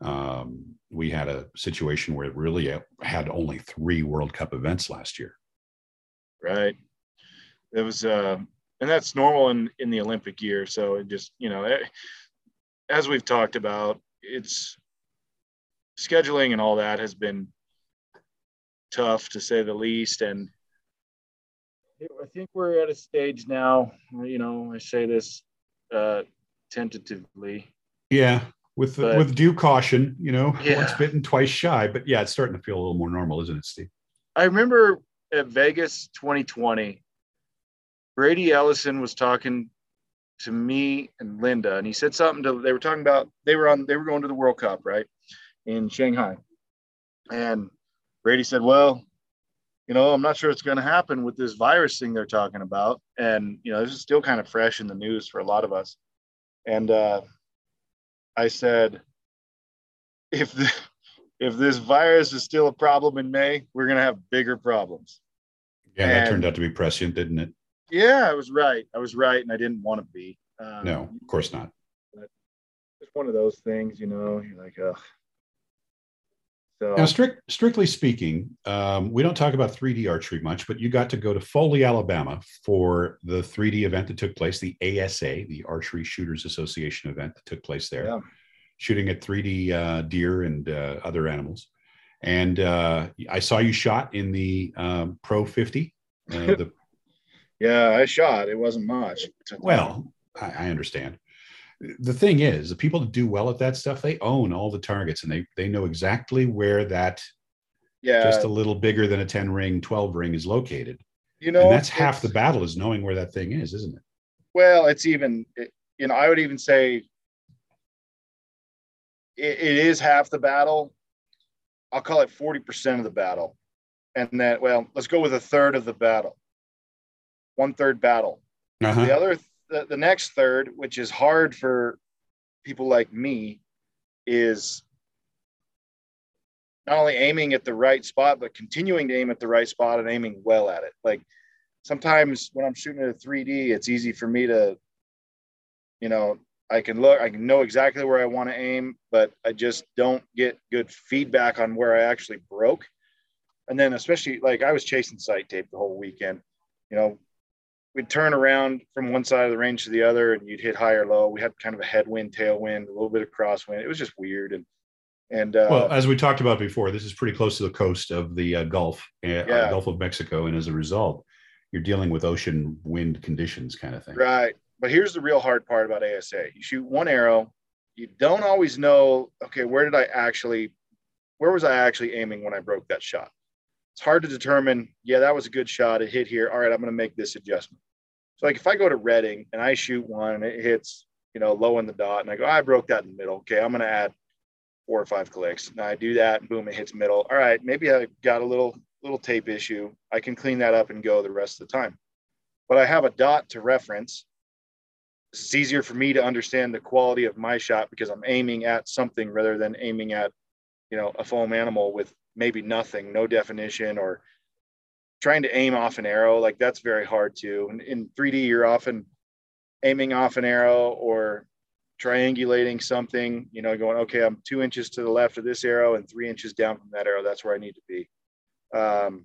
Um, we had a situation where it really had only three World Cup events last year. Right. It was, uh, and that's normal in, in the Olympic year. So it just, you know, eh, as we've talked about, it's scheduling and all that has been tough to say the least. And I think we're at a stage now, you know, I say this uh, tentatively. Yeah, with But- with due caution, you know, Yeah. once bitten, twice shy. But yeah, it's starting to feel a little more normal, isn't it, Steve? I remember at Vegas 2020, Brady Ellison was talking to me and Linda, and he said something to they were talking about they were on they were going to the World Cup, right? In Shanghai. And Brady said, Well, you know, I'm not sure it's going to happen with this virus thing they're talking about. And, you know, this is still kind of fresh in the news for a lot of us. And uh, I said, if the, if this virus is still a problem in May, we're going to have bigger problems. Yeah, and, that turned out to be prescient, didn't it? Yeah, I was right. I was right, and I didn't want to be. Um, no, of course not. But it's one of those things, you know. You're like, ugh. So now, strict, strictly speaking, um, we don't talk about 3D archery much, but you got to go to Foley, Alabama for the 3D event that took place, the ASA, the Archery Shooters Association event that took place there, yeah. shooting at 3D uh, deer and uh, other animals. And uh, I saw you shot in the um, Pro 50. Uh, the... yeah, I shot. It wasn't much. Well, I, I understand. The thing is the people that do well at that stuff they own all the targets and they they know exactly where that yeah. just a little bigger than a 10 ring 12 ring is located. You know and that's half the battle is knowing where that thing is isn't it? Well it's even it, you know i would even say it, it is half the battle. I'll call it 40% of the battle. And that, well let's go with a third of the battle one third battle uh-huh. the other the, the next third, which is hard for people like me, is not only aiming at the right spot, but continuing to aim at the right spot and aiming well at it. Like sometimes when I'm shooting at a 3D, it's easy for me to, you know, I can look, I can know exactly where I want to aim, but I just don't get good feedback on where I actually broke. And then, especially like I was chasing sight tape the whole weekend, you know, we'd turn around from one side of the range to the other and you'd hit high or low. We had kind of a headwind, tailwind, a little bit of crosswind. It was just weird. And, and, uh, well, as we talked about before, this is pretty close to the coast of the uh, Gulf, uh. Gulf of Mexico. And as a result, you're dealing with ocean wind conditions kind of thing. Right. But here's the real hard part about ASA. You shoot one arrow, you don't always know, okay, where did I actually, where was I actually aiming when I broke that shot? It's hard to determine, yeah, that was a good shot. It hit here. All right, I'm going to make this adjustment. So like if I go to Redding and I shoot one and it hits, you know, low in the dot and I go, I broke that in the middle. Okay, I'm gonna add four or five clicks. And I do that and boom, it hits middle. All right, maybe I got a little little tape issue. I can clean that up and go the rest of the time. But I have a dot to reference. It's easier for me to understand the quality of my shot because I'm aiming at something rather than aiming at, you know, a foam animal with maybe nothing, no definition or trying to aim off an arrow like that's very hard to and in 3d you're often aiming off an arrow or triangulating something you know going okay i'm two inches to the left of this arrow and three inches down from that arrow. That's where i need to be. Um,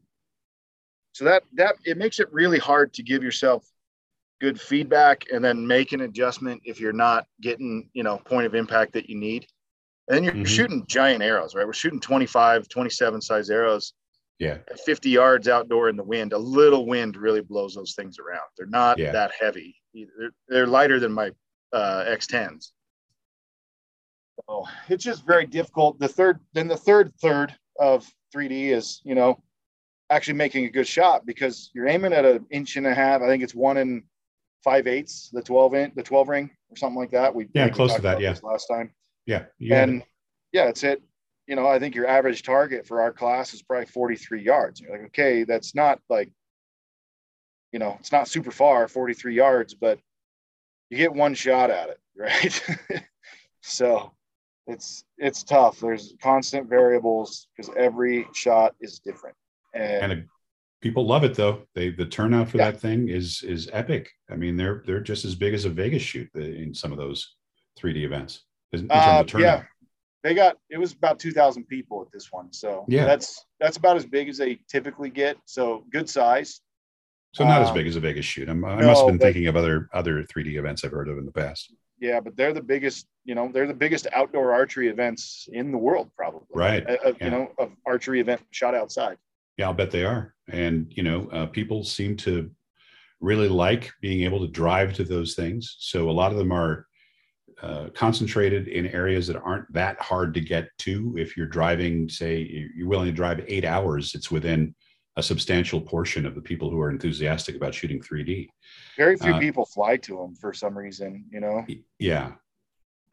so that that it makes it really hard to give yourself good feedback and then make an adjustment if you're not getting you know point of impact that you need. And then you're mm-hmm. shooting giant arrows right? We're shooting 25 27 size arrows yeah. 50 yards outdoor in the wind, a little wind really blows those things around. They're not yeah. that heavy. They're, they're lighter than my uh, X10s. So it's just very difficult. The third, then the third third of 3D is, you know, actually making a good shot because you're aiming at an inch and a half. I think it's one and five eighths, the 12 inch, the 12 ring or something like that. We yeah, close to that. Yeah. Last time. Yeah. And yeah, it's it you know, I think your average target for our class is probably 43 yards. You're like, okay, that's not like, you know, it's not super far, 43 yards, but you get one shot at it, right? so it's it's tough. There's constant variables because every shot is different. And, and people love it though. They the turnout for yeah. that thing is is epic. I mean, they're they're just as big as a Vegas shoot in some of those 3D events in, terms uh. Yeah they got it was about 2000 people at this one. So yeah. that's that's about as big as they typically get. So good size. So not um, as big as a vegas shoot. I'm, i no, must have been thinking of other other 3d events i've heard of in the past. Yeah but they're the biggest you know they're the biggest outdoor archery events in the world probably. Right. Uh, uh, yeah. you know of archery event shot outside. Yeah i'll bet they are. And you know uh, people seem to really like being able to drive to those things. So a lot of them are uh, concentrated in areas that aren't that hard to get to. If you're driving, say, you're willing to drive eight hours, it's within a substantial portion of the people who are enthusiastic about shooting 3D. Very few uh, people fly to them for some reason, you know? Yeah,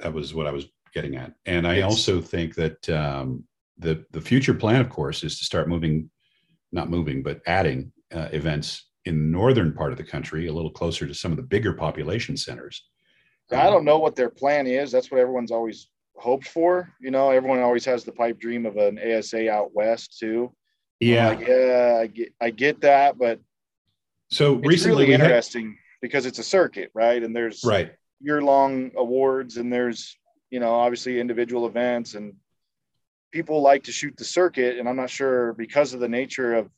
that was what I was getting at. And I it's, also think that um, the the future plan, of course, is to start moving, not moving, but adding uh, events in the northern part of the country, a little closer to some of the bigger population centers. I don't know what their plan is. That's what everyone's always hoped for. You know, everyone always has the pipe dream of an ASA out west too. Yeah, like, yeah, I get, I get that, but so it's recently really we had, interesting because it's a circuit, right? And there's right. year-long awards, and there's you know obviously individual events, and people like to shoot the circuit. And I'm not sure because of the nature of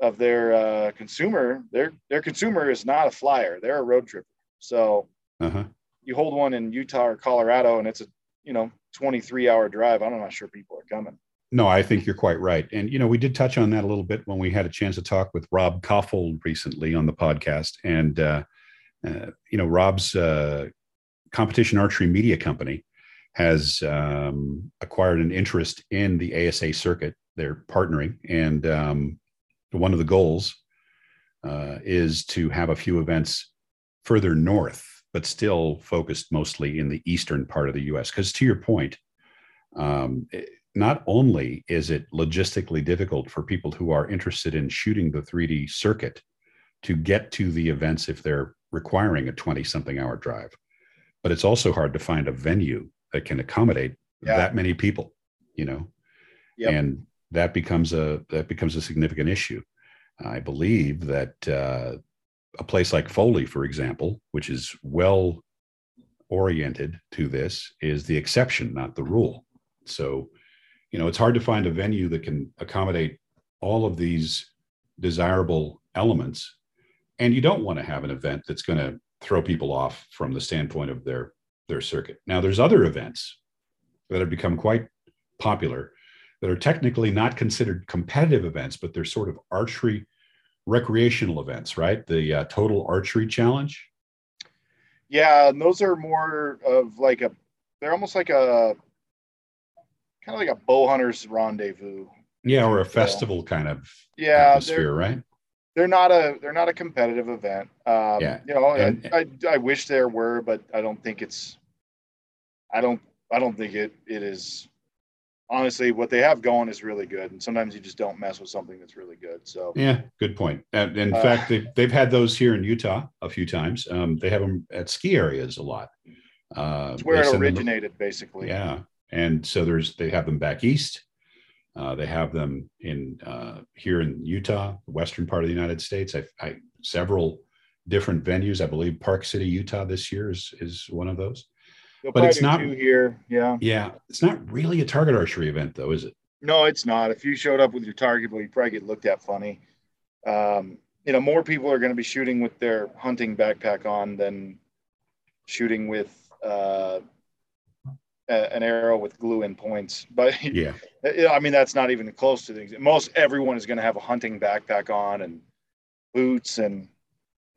of their uh, consumer, their their consumer is not a flyer; they're a road tripper. So Uh-huh. you hold one in Utah or Colorado, and it's a you know 23 hour drive. I'm not sure people are coming. No, I think you're quite right. And, you know, we did touch on that a little bit when we had a chance to talk with Rob Kaufhold recently on the podcast. And, uh, uh, you know, Rob's uh, competition archery media company has um, acquired an interest in the ASA circuit. They're partnering. And um, one of the goals uh, is to have a few events further north, but still focused mostly in the eastern part of the US. Because to your point, um, it, not only is it logistically difficult for people who are interested in shooting the 3D circuit to get to the events if they're requiring a 20 something hour drive, but it's also hard to find a venue that can accommodate Yeah. that many people, you know, Yep. and that becomes a that becomes a significant issue. I believe that uh, a place like Foley, for example, which is well oriented to this, is the exception, not the rule. So, you know, it's hard to find a venue that can accommodate all of these desirable elements. And you don't want to have an event that's going to throw people off from the standpoint of their their circuit. Now, there's other events that have become quite popular that are technically not considered competitive events, but they're sort of archery recreational events, right? The uh, Total Archery Challenge. Yeah, and those are more of like a they're almost like a kind of like a bow hunter's rendezvous. Yeah, or a So- festival kind of Yeah, atmosphere, right? they're not a they're not a competitive event. Um, Yeah, you know, and- I, I I wish there were, but I don't think it's. I don't I don't think it it is. Honestly, what they have going is really good, and sometimes you just don't mess with something that's really good. So Yeah, good point. And in Uh, fact, they've, they've had those here in Utah a few times. Um, they have them at ski areas a lot. Uh, it's where it send them- originated, basically. Yeah, and so there's they have them back east. Uh, they have them in uh, here in Utah, the western part of the United States. I, I several different venues. I believe Park City, Utah, this year is is one of those. They'll but it's not- here. Yeah. Yeah, it's not really a target archery event, though, is it? No, it's not. If you showed up with your target, well, you probably get looked at funny. Um, you know, more people are going to be shooting with their hunting backpack on than shooting with uh, a- an arrow with glue in points. But Yeah, I mean, that's not even close to things. Most everyone is going to have a hunting backpack on and boots, and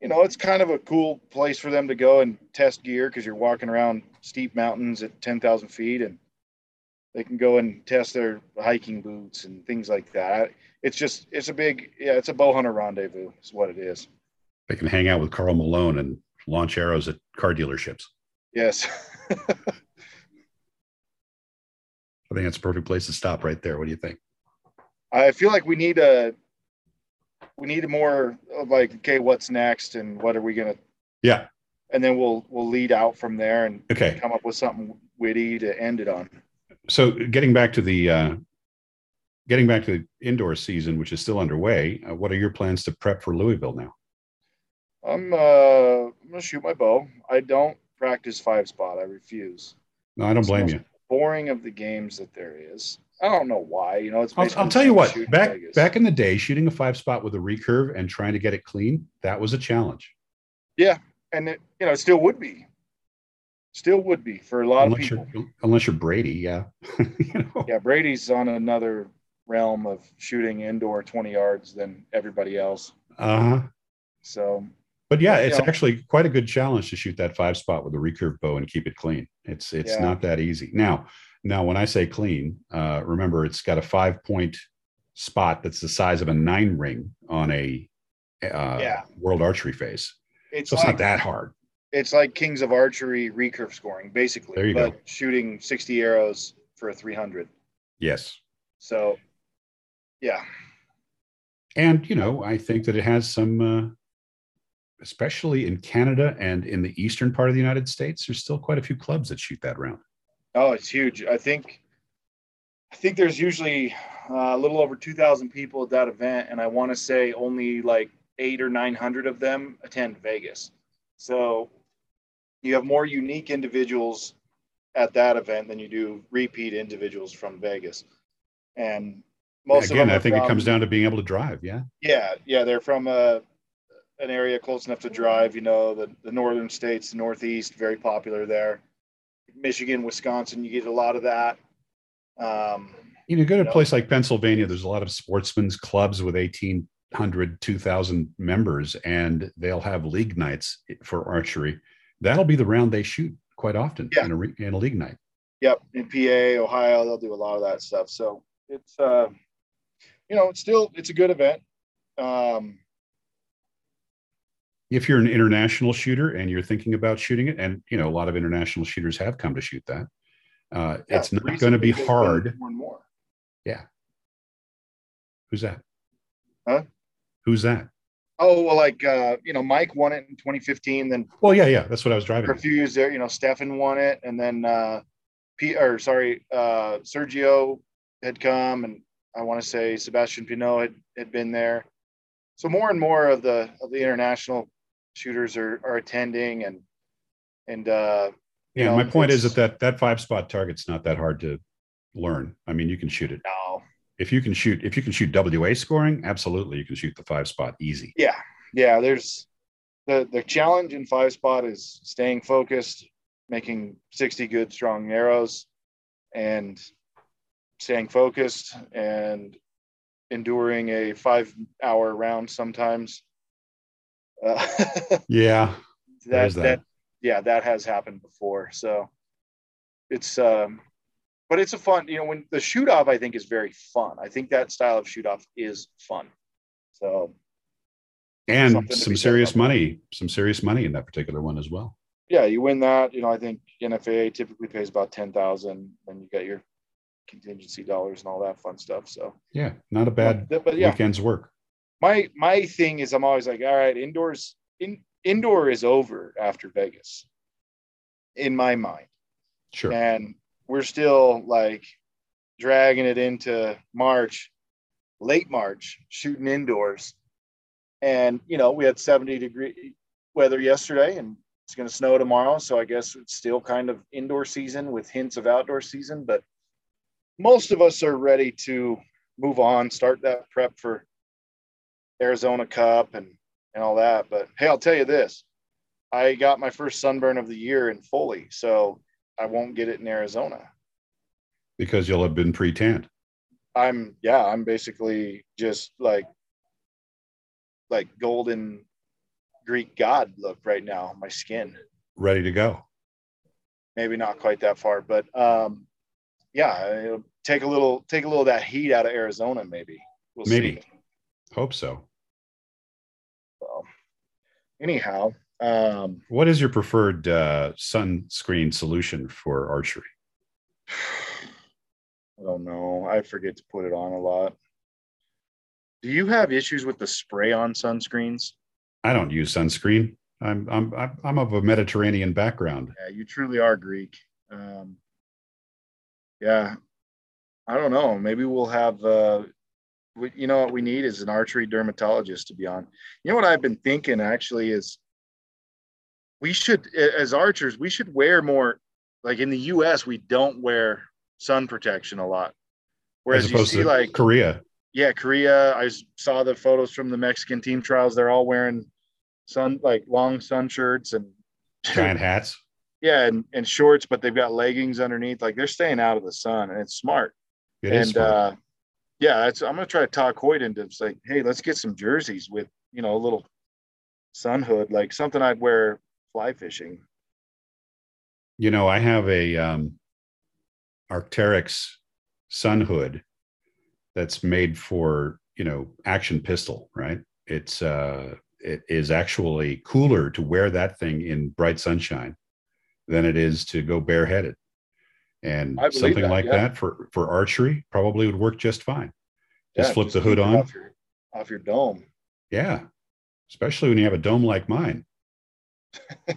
you know, it's kind of a cool place for them to go and test gear because you're walking around steep mountains at ten thousand feet, and they can go and test their hiking boots and things like that. It's just, it's a big, yeah, it's a bow hunter rendezvous. Is what it is. they can hang out with Karl Malone and launch arrows at car dealerships. Yes. I think that's a perfect place to stop right there. What do you think? I feel like we need a, we need more of like, okay, what's next, and what are we gonna Yeah. and then we'll we'll lead out from there and Okay. come up with something witty to end it on. So getting back to the uh, getting back to the indoor season, which is still underway, uh, what are your plans to prep for Louisville now? I'm uh I'm gonna shoot my bow. I don't practice five spot. I refuse. No, I don't blame you. Boring of the games that there is. I don't know why. You know, it's. I'll, I'll tell you what. Back back in the day, shooting a five spot with a recurve and trying to get it clean that was a challenge. Yeah, and it, you know, it still would be. Still would be for a lot Unless of people. you're unless you're Brady, yeah. you know? Yeah, Brady's on another realm of shooting indoor 20 yards than everybody else. Uh-huh. So But yeah, it's Yeah. actually quite a good challenge to shoot that five spot with a recurve bow and keep it clean. It's it's Yeah. not that easy. Now, now when I say clean, uh, remember it's got a five point spot that's the size of a nine ring on a uh, Yeah. world archery face. it's So it's like not that hard. it's like Kings of Archery recurve scoring, basically, There you but go. shooting 60 arrows for a 300. Yes. So, yeah. And, you know, I think that it has some, uh, especially in Canada and in the eastern part of the United States, there's still quite a few clubs that shoot that round. Oh, it's huge. I think, I think there's usually uh, a little over 2,000 people at that event. And I want to say only like eight or 900 of them attend Vegas. So you have more unique individuals at that event than you do repeat individuals from Vegas. And most Again, of them I think from, it comes down to being able to drive. Yeah. Yeah, yeah, they're from a an area close enough to drive. You know, the the northern states, the Northeast, very popular there. Michigan, Wisconsin, you get a lot of that. Um, You know, go to You a know? place like Pennsylvania, there's a lot of sportsmen's clubs with 1,800, 2,000 members, and they'll have league nights for archery. That'll be the round they shoot quite often Yeah. in, a, in a league night. Yep, in PA, Ohio, they'll do a lot of that stuff. So it's uh, you know, it's still it's a good event. Um, If you're an international shooter and you're thinking about shooting it, and you know, a lot of international shooters have come to shoot that, uh, yeah, it's not going to be hard. More and more. Who's that? Huh? Who's that? Oh well, like uh, you know, Mike won it in 2015. Then Well, yeah, yeah, that's what I was driving. for a few years there, you know, Stefan won it, and then uh, P or sorry, uh, Sergio had come, and I want to say Sebastien Peineau had, had been there. So more and more of the of the international shooters are are attending, and and uh, you Yeah, know, my point is that, that that five spot target's not that hard to learn. I mean, you can shoot it. no, If you can shoot, if you can shoot WA scoring, absolutely, you can shoot the five spot easy. yeah, yeah. There's the the challenge in five spot is staying focused, making 60 good strong arrows, and staying focused and enduring a five hour round sometimes. Uh, Yeah, that, that. that yeah that has happened before so it's um but it's a fun you know when the shoot off i think is very fun i think that style of shoot off is fun so and some serious money, some serious money in that particular one as well. yeah you win that you know i think nfaa typically pays about 10000 and you get your contingency dollars and all that fun stuff so Yeah, not a bad but, but yeah weekend's work. My my thing is i'm always like all right indoors in indoor is over after vegas in my mind Sure. and we're still like dragging it into March, late March, shooting indoors. And you know, we had 70 degree weather yesterday and it's going to snow tomorrow, so I guess it's still kind of indoor season with hints of outdoor season, but most of us are ready to move on, start that prep for Arizona Cup and and all that. But hey, I'll tell you this. I got my first sunburn of the year in Foley, so I won't get it in Arizona. because you'll have been pre-tanned. I'm yeah, I'm basically just like like golden Greek god look right now. My skin, ready to go. maybe not quite that far, but um, yeah, it'll take a little take a little of that heat out of Arizona. Maybe we'll Maybe. see. Hope so. So, anyhow, um, What is your preferred uh, sunscreen solution for archery? I don't know. I forget to put it on a lot. Do you have issues with the spray on sunscreens? I don't use sunscreen. I'm I'm I'm- I'm of a Mediterranean background. Yeah, you truly are Greek. Um, yeah, I don't know. Maybe we'll have. Uh, we, you know what we need is an archery dermatologist to be on. You know what I've been thinking actually is we should, as archers, we should wear more. Like in the U.S., we don't wear sun protection a lot. Whereas as you see, like Korea. yeah, Korea. I saw the photos from the Mexican team trials. They're all wearing sun like long sun shirts and Giant hats. yeah, and, and shorts, but they've got leggings underneath. Like they're staying out of the sun, and it's smart. It is and smart. uh, yeah, I'm gonna try to talk Hoyt into like, hey, let's get some jerseys with you know a little sun hood, like something I'd wear fly fishing. you know, I have a um, Arc'teryx sun hood that's made for you know action pistol, right? It's uh, it is actually cooler to wear that thing in bright sunshine than it is to go bareheaded. And something that, like yeah. that for for archery probably would work just fine. Just Yeah, flip the hood on. off your, off your dome. Yeah. Especially when you have a dome like mine.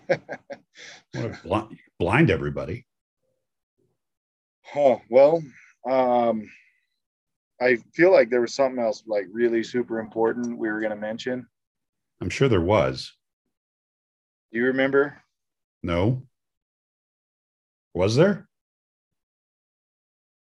Blind, blind everybody. Huh. Well, um, I feel like there was something else like really super important we were going to mention. I'm sure there was. Do you remember? No. Was there?